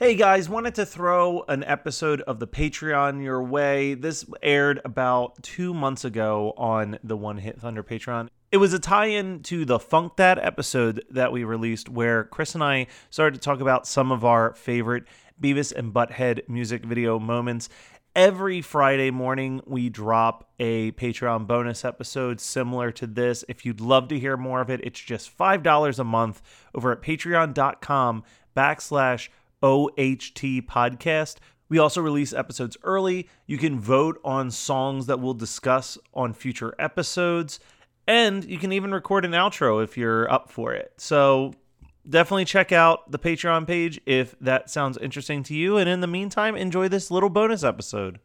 Hey guys, wanted to throw an episode of the Patreon your way. This aired about two months ago on the One Hit Thunder Patreon. It was a tie in to the Funk That episode that we released, where Chris and I started to talk about some of our favorite Beavis and Butthead music video moments. Every Friday morning, we drop a Patreon bonus episode similar to this. If you'd love to hear more of it, it's just $5 a month over at patreon.com backslash OHT podcast. We also release episodes early. You can vote on songs that we'll discuss on future episodes. And you can even record an outro if you're up for it. So definitely check out the Patreon page if that sounds interesting to you. And in the meantime, enjoy this little bonus episode.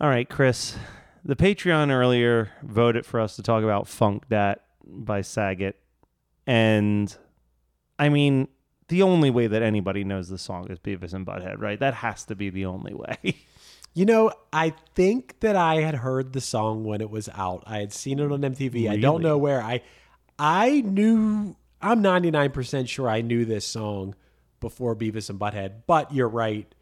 All right, Chris. The Patreon earlier voted for us to talk about Funk Dat by Sagat. And I mean, the only way that anybody knows the song is Beavis and Butthead, right? That has to be the only way. You know, I think that I had heard the song when it was out. I had seen it on MTV. I don't know where. I I knew I'm 99% sure I knew this song before Beavis and Butthead, but you're right.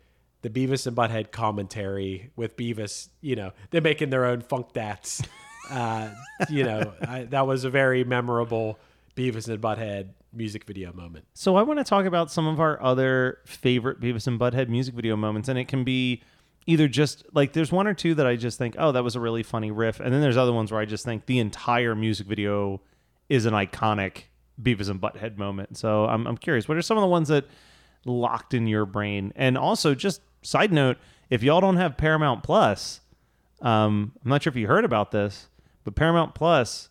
The Beavis and Butthead commentary with Beavis, you know, they're making their own funk dats. Uh, you know, I, that was a very memorable Beavis and Butthead music video moment. So I want to talk about some of our other favorite Beavis and Butthead music video moments, and it can be either just like there's one or two that I just think, oh, that was a really funny riff, and then there's other ones where I just think the entire music video is an iconic Beavis and Butthead moment. So I'm I'm curious, what are some of the ones that locked in your brain? And also, just side note, if y'all don't have Paramount Plus, um, I'm not sure if you heard about this, but Paramount Plus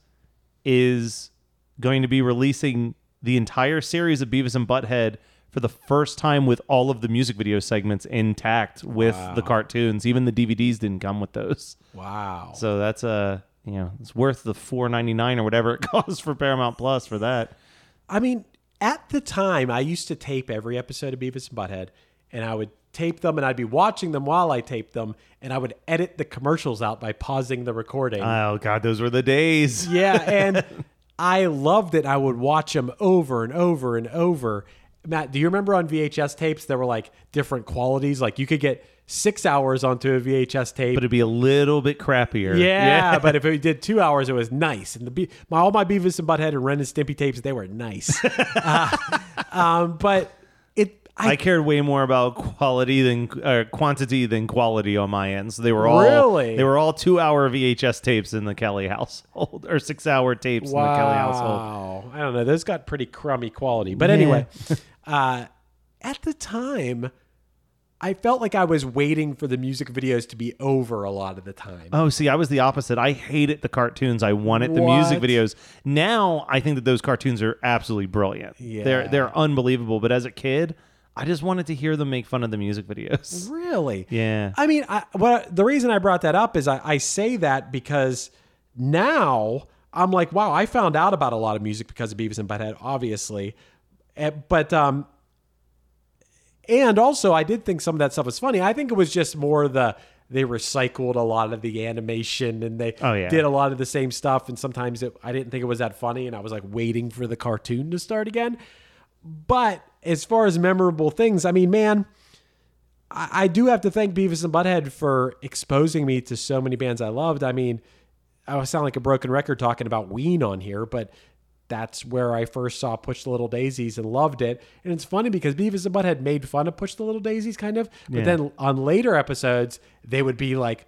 is going to be releasing the entire series of Beavis and Butthead for the first time with all of the music video segments intact with the cartoons. Even the DVDs didn't come with those. Wow. So that's a you know it's worth the four ninety nine or whatever it costs for Paramount Plus for that. I mean, at the time, I used to tape every episode of Beavis and Butthead, and I would tape them, and I'd be watching them while I taped them, and I would edit the commercials out by pausing the recording. Oh god, those were the days. yeah, and I loved it. I would watch them over and over and over. Matt, do you remember on VHS tapes there were like different qualities? Like you could get six hours onto a VHS tape. But it'd be a little bit crappier. yeah, yeah. but if it did two hours, it was nice. And the Be- my all my Beavis and Butthead and Ren and Stimpy tapes, they were nice. Uh, um, but I I, cared way more about quality than uh, quantity than quality on my end. So they were all Really? they were all two hour VHS tapes in the Kelly household or six hour tapes in the Kelly household. wow, I don't know. Those got pretty crummy quality. But anyway, uh, at the time, I felt like I was waiting for the music videos to be over a lot of the time. Oh, see, I was the opposite. I hated the cartoons. I wanted the music videos. Now I think that those cartoons are absolutely brilliant. Yeah. They're they're unbelievable. But as a kid, I just wanted to hear them make fun of the music videos. Really? Yeah. I mean, I, what the reason I brought that up is I, I say that because now I'm like, wow, I found out about a lot of music because of Beavis and Butthead, obviously, Eh, but um, and also I did think some of that stuff was funny. I think it was just more the they recycled a lot of the animation and they Oh, yeah. did a lot of the same stuff, and sometimes it, I didn't think it was that funny, and I was like waiting for the cartoon to start again. But as far as memorable things, I mean, man. I, I do have to thank Beavis and Butthead for exposing me to so many bands I loved. I mean, I sound like a broken record talking about Ween on here, but that's where I first saw Push the Little Daisies and loved it. And it's funny because Beavis and Butthead made fun of Push the Little Daisies, kind of, but Yeah. then on later episodes they would be like,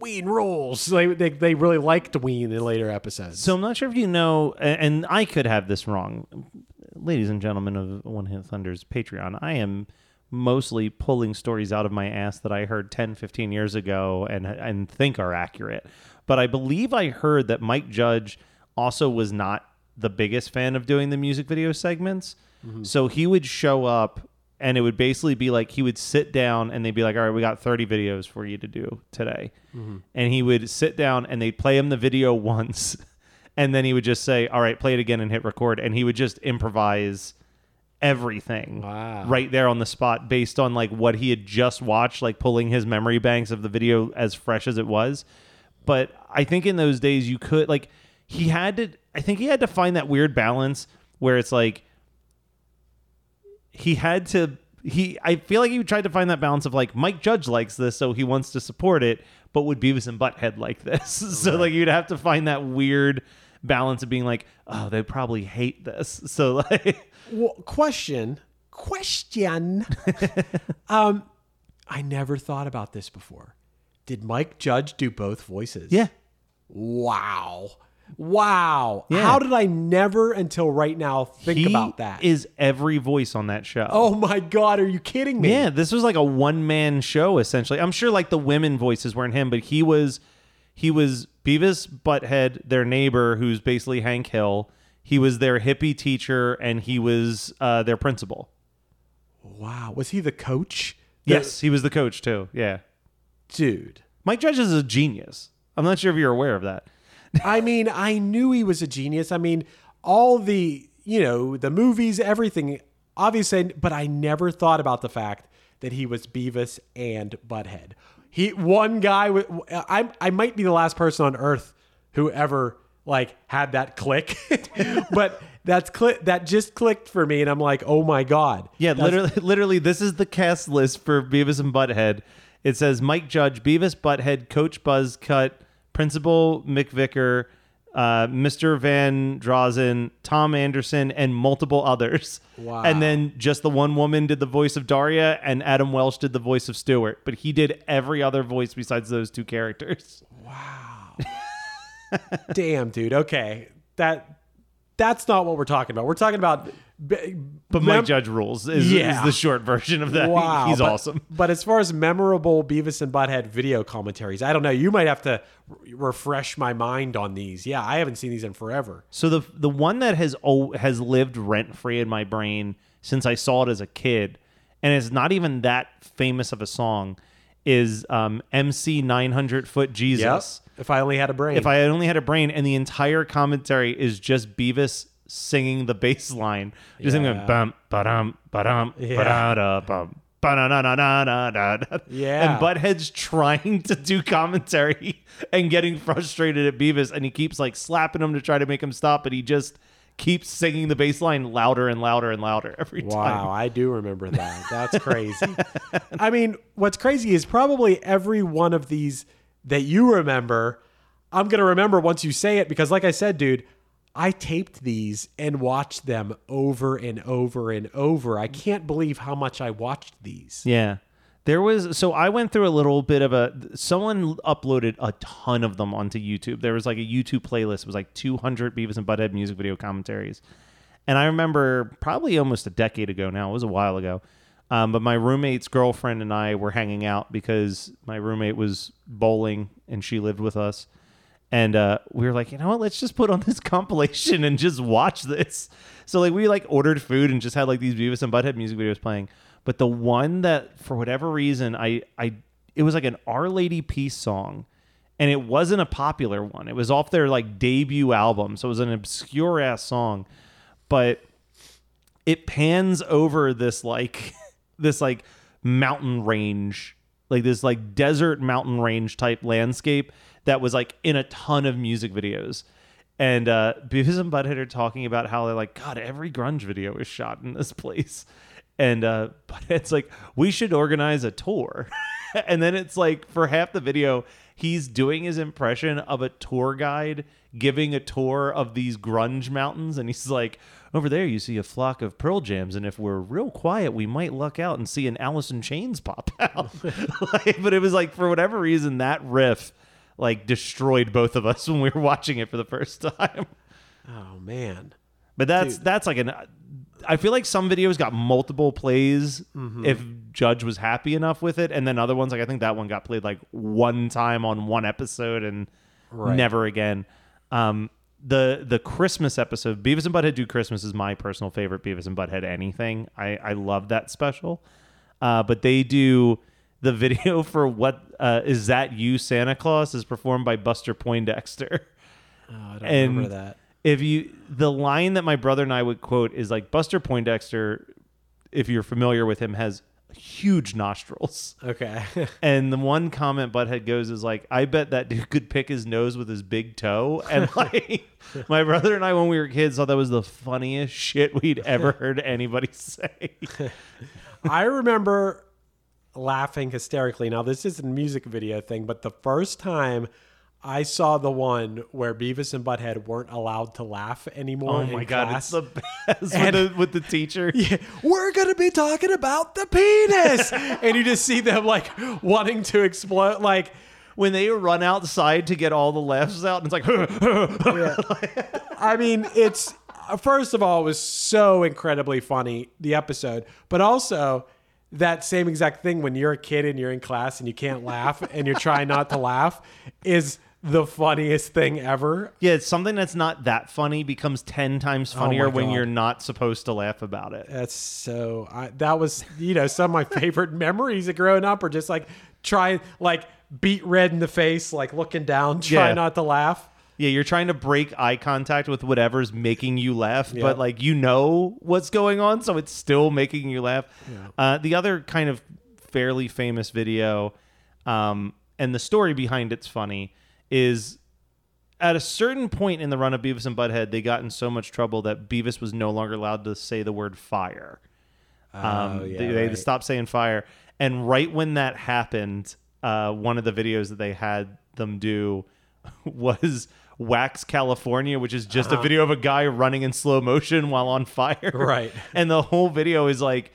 "Ween rules." They, they they really liked Ween in later episodes. So I'm not sure if you know, and I could have this wrong, ladies and gentlemen of One Hit Thunder's Patreon. I am mostly pulling stories out of my ass that I heard 10, 15 years ago and and think are accurate. But I believe I heard that Mike Judge also was not the biggest fan of doing the music video segments. Mm-hmm. So he would show up and it would basically be like he would sit down and they'd be like, "All right, we got 30 videos for you to do today." Mm-hmm. And he would sit down and they'd play him the video once and then he would just say, "All right, play it again and hit record." And he would just improvise everything Wow. right there on the spot based on like what he had just watched, like pulling his memory banks of the video as fresh as it was. But I think in those days you could like he had to I think he had to find that weird balance where it's like he had to he I feel like he tried to find that balance of like Mike Judge likes this so he wants to support it but would Beavis and Butthead like this so like you'd have to find that weird balance of being like oh they probably hate this so like Well, question, question. um, I never thought about this before. Did Mike Judge do both voices? yeah Wow. Wow. Yeah. How did I never until right now think he about that? is every voice on that show oh my God, are you kidding me? Yeah, this was like a one man show essentially. I'm sure like the women voices weren't him, but he was he was Beavis Butthead, their neighbor, who's basically Hank Hill. He was their hippie teacher, and he was uh, their principal. Wow. Was he the coach? The- Yes, he was the coach too. Yeah, Dude. Mike Judge is a genius. I'm not sure if you're aware of that. I mean, I knew he was a genius. I mean, all the, you know, the movies, everything, obviously, but I never thought about the fact that he was Beavis and Butthead. He, one guy, with, I, I might be the last person on earth who ever like had that click, but that's click that just clicked for me, and I'm like, oh my god, Yeah, That's- literally, literally, this is the cast list for Beavis and Butthead. It says Mike Judge, Beavis Butthead, Coach Buzzcut, Principal McVicker, uh, Mr. Van Driessen, Tom Anderson, and multiple others. Wow. And then just the one woman did the voice of Daria, and Adam Welch did the voice of Stewart. But he did every other voice besides those two characters. Wow. Damn, dude. Okay, that that's not what we're talking about. We're talking about. But mem- Mike Judge rules is, Yeah. is the short version of that. Wow, he's but- awesome. But as far as memorable Beavis and Butthead video commentaries, I don't know. You might have to re- refresh my mind on these. Yeah, I haven't seen these in forever. So the the one that has oh, has lived rent free in my brain since I saw it as a kid, and it's not even that famous of a song, is um, MC Nine Hundred Foot Jesus. If I only had a brain. If I only had a brain, and the entire commentary is just Beavis singing the bass line, just Yeah. going bum ba-dum ba-dum ba-da-da bum. Yeah. And Butthead's trying to do commentary and getting frustrated at Beavis, and he keeps like slapping him to try to make him stop, but he just keeps singing the bass line louder and louder and louder every Wow, time. Wow, I do remember that. That's crazy. I mean, what's crazy is probably every one of these that you remember, I'm going to remember once you say it because, like I said, dude, I taped these and watched them over and over and over. I can't believe how much I watched these. Yeah. There was so I went through a little bit of a someone uploaded a ton of them onto YouTube. There was like a YouTube playlist. It was like 200 Beavis and Butthead music video commentaries. And I remember probably almost a decade ago now, it was a while ago. Um, but my roommate's girlfriend and I were hanging out because my roommate was bowling and she lived with us. And uh, we were like, you know what? Let's just put on this compilation and just watch this. So like we like ordered food and just had like these Beavis and Butthead music videos playing. But the one that for whatever reason I I it was like an Our Lady Peace song, and it wasn't a popular one. It was off their like debut album, so it was an obscure ass song. But it pans over this like this like mountain range like this like desert mountain range type landscape that was like in a ton of music videos. And uh Beavis and Butthead are talking about how they're like god every grunge video is shot in this place. And uh it's like we should organize a tour. And then it's like for half the video he's doing his impression of a tour guide giving a tour of these grunge mountains. And he's like over there you see a flock of pearl jams and if we're real quiet we might luck out and see an in chains pop out. Like, but it was like for whatever reason that riff like destroyed both of us when we were watching it for the first time Oh man. but that's that's like an I feel like some videos got multiple plays Mm-hmm. if Judge was happy enough with it, and then other ones like I think that one got played like one time on one episode and Right. never again. Um, the the Christmas episode, Beavis and Butthead do Christmas is my personal favorite Beavis and Butthead anything. I I love that special, uh, but they do the video for what uh, is that you Santa Claus is performed by Buster Poindexter. Oh, I don't And- remember that. if you the line that my brother and I would quote is like Buster Poindexter, if you're familiar with him, has huge nostrils. Okay. And the one comment Butthead goes is like, I bet that dude could pick his nose with his big toe. And like my brother and I when we were kids thought that was the funniest shit we'd ever heard anybody say. I remember laughing hysterically. Now, this isn't a music video thing, but the first time I saw the one where Beavis and Butthead weren't allowed to laugh anymore. Oh my god, class. it's the best with the, with the teacher. Yeah, we're gonna be talking about the penis, and you just see them like wanting to explode. Like, When they run outside to get all the laughs out, and it's like I mean, it's first of all, it was so incredibly funny the episode, but also that same exact thing when you're a kid and you're in class and you can't laugh and you're trying not to laugh is the funniest thing ever. Yeah, it's something that's not that funny becomes 10 times oh funnier when Oh God. you're not supposed to laugh about it. That's so. I, that was you know some of my favorite memories of growing up are just like trying like beat red in the face, like looking down, try Yeah. not to laugh. Yeah, you're trying to break eye contact with whatever's making you laugh, but like you know what's going on, so it's still making you laugh. Uh, the other kind of fairly famous video, um, and the story behind it's funny, is at a certain point in the run of Beavis and Butthead, they got in so much trouble that Beavis was no longer allowed to say the word fire. Um, Oh, yeah, they, they right. stopped saying fire, and right when that happened, uh, one of the videos that they had them do was Wax California, which is just a video of a guy running in slow motion while on fire. Uh-huh. Right. And the whole video is like,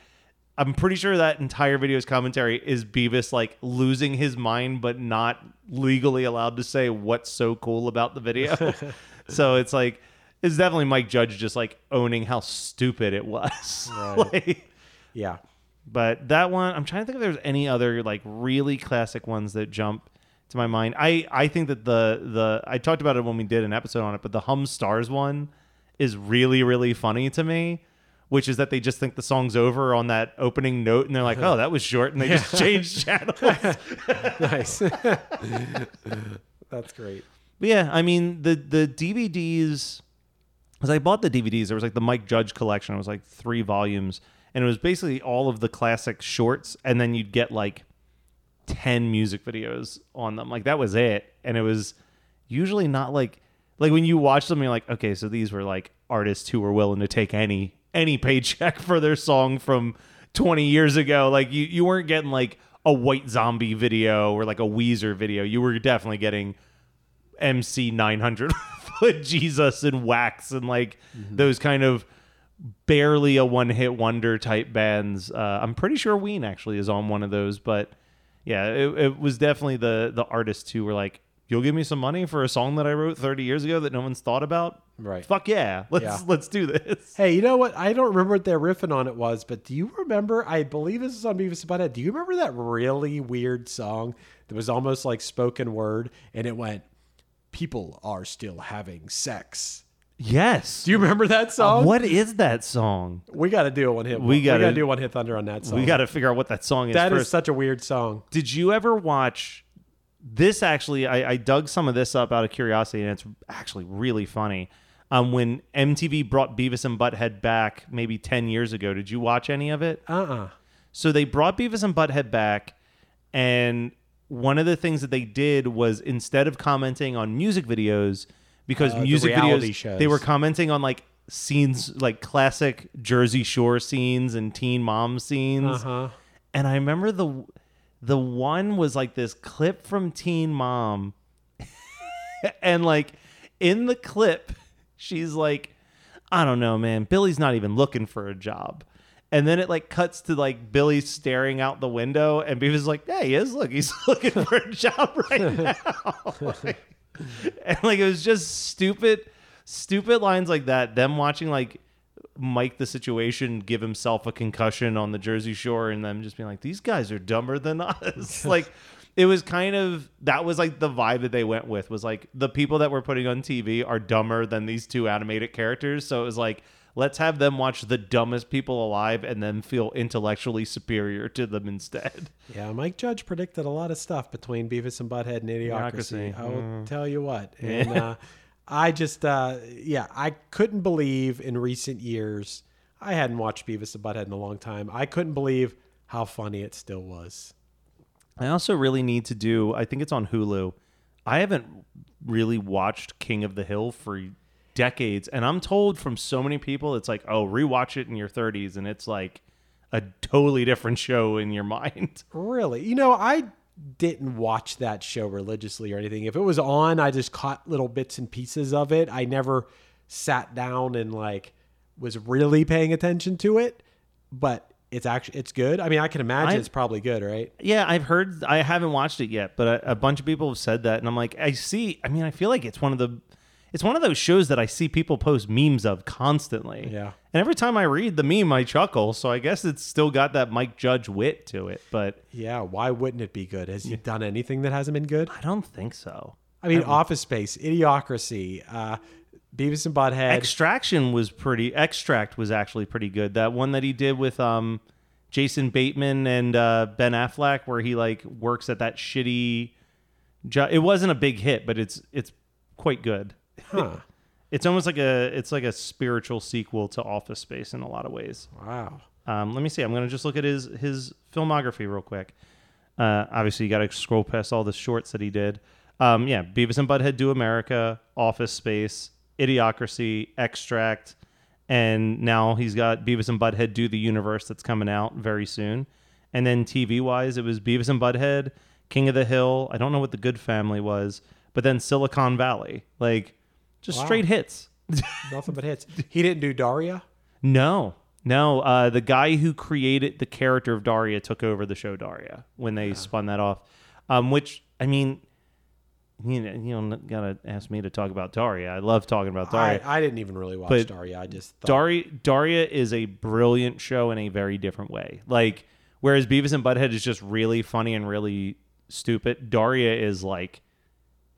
I'm pretty sure that entire video's commentary is Beavis like losing his mind, but not legally allowed to say what's so cool about the video. so it's like, it's definitely Mike Judge just like owning how stupid it was. like, Yeah. but that one, I'm trying to think if there's any other like really classic ones that jump to my mind. I I think that the the I talked about it when we did an episode on it, but the Hum Stars one is really really funny to me. Which is that they just think the song's over on that opening note, and they're like, "Oh, that was short," and they just changed channels. Nice. That's great. But yeah, I mean the the DVDs. Because I bought the DVDs, there was like the Mike Judge collection. It was like three volumes, and it was basically all of the classic shorts, and then you'd get like ten music videos on them. Like that was it, and it was usually not like like when you watch them, you're like, okay, so these were like artists who were willing to take any any paycheck for their song from 20 years ago. Like you you weren't getting like a White Zombie video or like a Weezer video. You were definitely getting MC 900 foot Jesus and Wax and like those kind of barely a one hit wonder type bands. Uh, I'm pretty sure Ween actually is on one of those, but yeah, it, it was definitely the the artists who were like, "You'll give me some money for a song that I wrote 30 years ago that no one's thought about." Right. Fuck yeah, let's Yeah. let's do this. Hey, you know what? I don't remember what their riffing on it was, but do you remember? I believe this is on Beavis and Butthead. Do you remember that really weird song that was almost like spoken word, and it went, "People are still having sex." Yes. Do you remember that song? what is that song? We got to do a one hit. We got gotta- do one hit thunder on that song. We got to figure out what that song is That is first. such a weird song. Did you ever watch this? Actually, I, I dug some of this up out of curiosity, and it's actually really funny. Um, when MTV brought Beavis and Butthead back maybe ten years ago, did you watch any of it? Uh uh So they brought Beavis and Butthead back, and one of the things that they did was instead of commenting on music videos, because Uh, music reality videos shows. they were commenting on like scenes like classic Jersey Shore scenes and Teen Mom scenes. Uh huh. And I remember the the one was like this clip from Teen Mom, and like in the clip, she's like, I don't know, man. Billy's not even looking for a job. And then it like cuts to like Billy staring out the window, and Beavis is like, "Yeah, he is. Look, he's looking for a job right now." Like- and like it was just stupid, stupid lines like that. Them watching like Mike the situation give himself a concussion on the Jersey Shore, and them just being like, "These guys are dumber than us." like it was kind of that was like the vibe that they went with was like the people that we're putting on TV are dumber than these two animated characters. So it was like. Let's have them watch the dumbest people alive and then feel intellectually superior to them instead. Yeah, Mike Judge predicted a lot of stuff between Beavis and Butthead and Idiocracy. Idiocracy, I will mm. tell you what. And uh, I just, uh, yeah, I couldn't believe in recent years, I hadn't watched Beavis and Butthead in a long time. I couldn't believe how funny it still was. I also really need to do. I think it's on Hulu. I haven't really watched King of the Hill for decades, and I'm told from so many people, it's like, oh, rewatch it in your 30s, and it's like a totally different show in your mind. Really? You know, I didn't watch that show religiously or anything. If it was on, I just caught little bits and pieces of it. I never sat down and like was really paying attention to it, but it's actually it's good. I mean, I can imagine I- it's probably good, right? Yeah, I've heard. I haven't watched it yet, but a, a bunch of people have said that, and I'm like, I see. I mean, I feel like it's one of the. It's one of those shows that I see people post memes of constantly. Yeah. And every time I read the meme, I chuckle. So I guess it's still got that Mike Judge wit to it, but Yeah, why wouldn't it be good? Has he done anything that hasn't been good? I don't think so. I mean, Office Space, Idiocracy, uh, Beavis and Butthead. Extraction was pretty. Extract was actually pretty good. That one that he did with um, Jason Bateman and uh, Ben Affleck, where he like works at that shitty. Jo- it wasn't a big hit, but it's it's quite good. Huh. It's almost like a it's like a spiritual sequel to Office Space in a lot of ways. Wow. Um, let me see. I'm gonna just look at his his filmography real quick. Uh, obviously, you got to scroll past all the shorts that he did. Um, yeah, Beavis and Butthead Do America, Office Space, Idiocracy, Extract, and now he's got Beavis and Butthead Do the Universe that's coming out very soon. And then TV wise, it was Beavis and Butthead, King of the Hill. I don't know what the Goode Family was, but then Silicon Valley, like just Wow. straight hits. Nothing but hits. He didn't do Daria? No, no. Uh, the guy who created the character of Daria took over the show Daria when they spun that off. Um, which I mean, you know, you don't gotta ask me to talk about Daria. I love talking about I, Daria. I didn't even really watch But Daria. I just thought. Daria, Daria is a brilliant show in a very different way. Like whereas Beavis and Butthead is just really funny and really stupid, Daria is like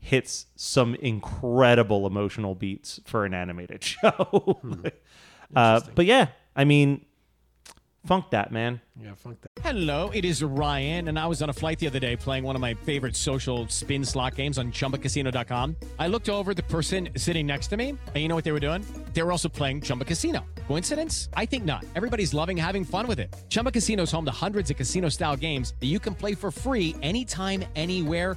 hits some incredible emotional beats for an animated show. uh, but yeah, I mean, funk that man. yeah, funk that. Hello, it is Ryan, and I was on a flight the other day playing one of my favorite social spin slot games on chumbacasino.com. I looked over the person sitting next to me, and you know what they were doing? They were also playing Chumba Casino. Coincidence? I think not. Everybody's loving having fun with it. Chumba Casino is home to hundreds of casino style games that you can play for free anytime, anywhere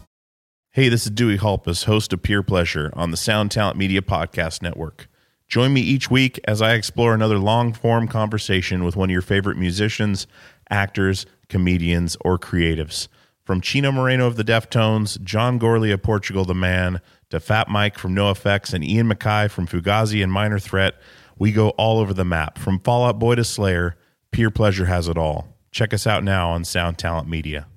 Hey, this is Dewey Halpus, host of Peer Pleasure on the Sound Talent Media Podcast Network. Join me each week as I explore another long form conversation with one of your favorite musicians, actors, comedians, or creatives. From Chino Moreno of the Deftones, John Gourley of Portugal the Man, to Fat Mike from NoFX and Ian MacKaye from Fugazi and Minor Threat, we go all over the map. From Fall Out Boy to Slayer, Peer Pleasure has it all. Check us out now on Sound Talent Media.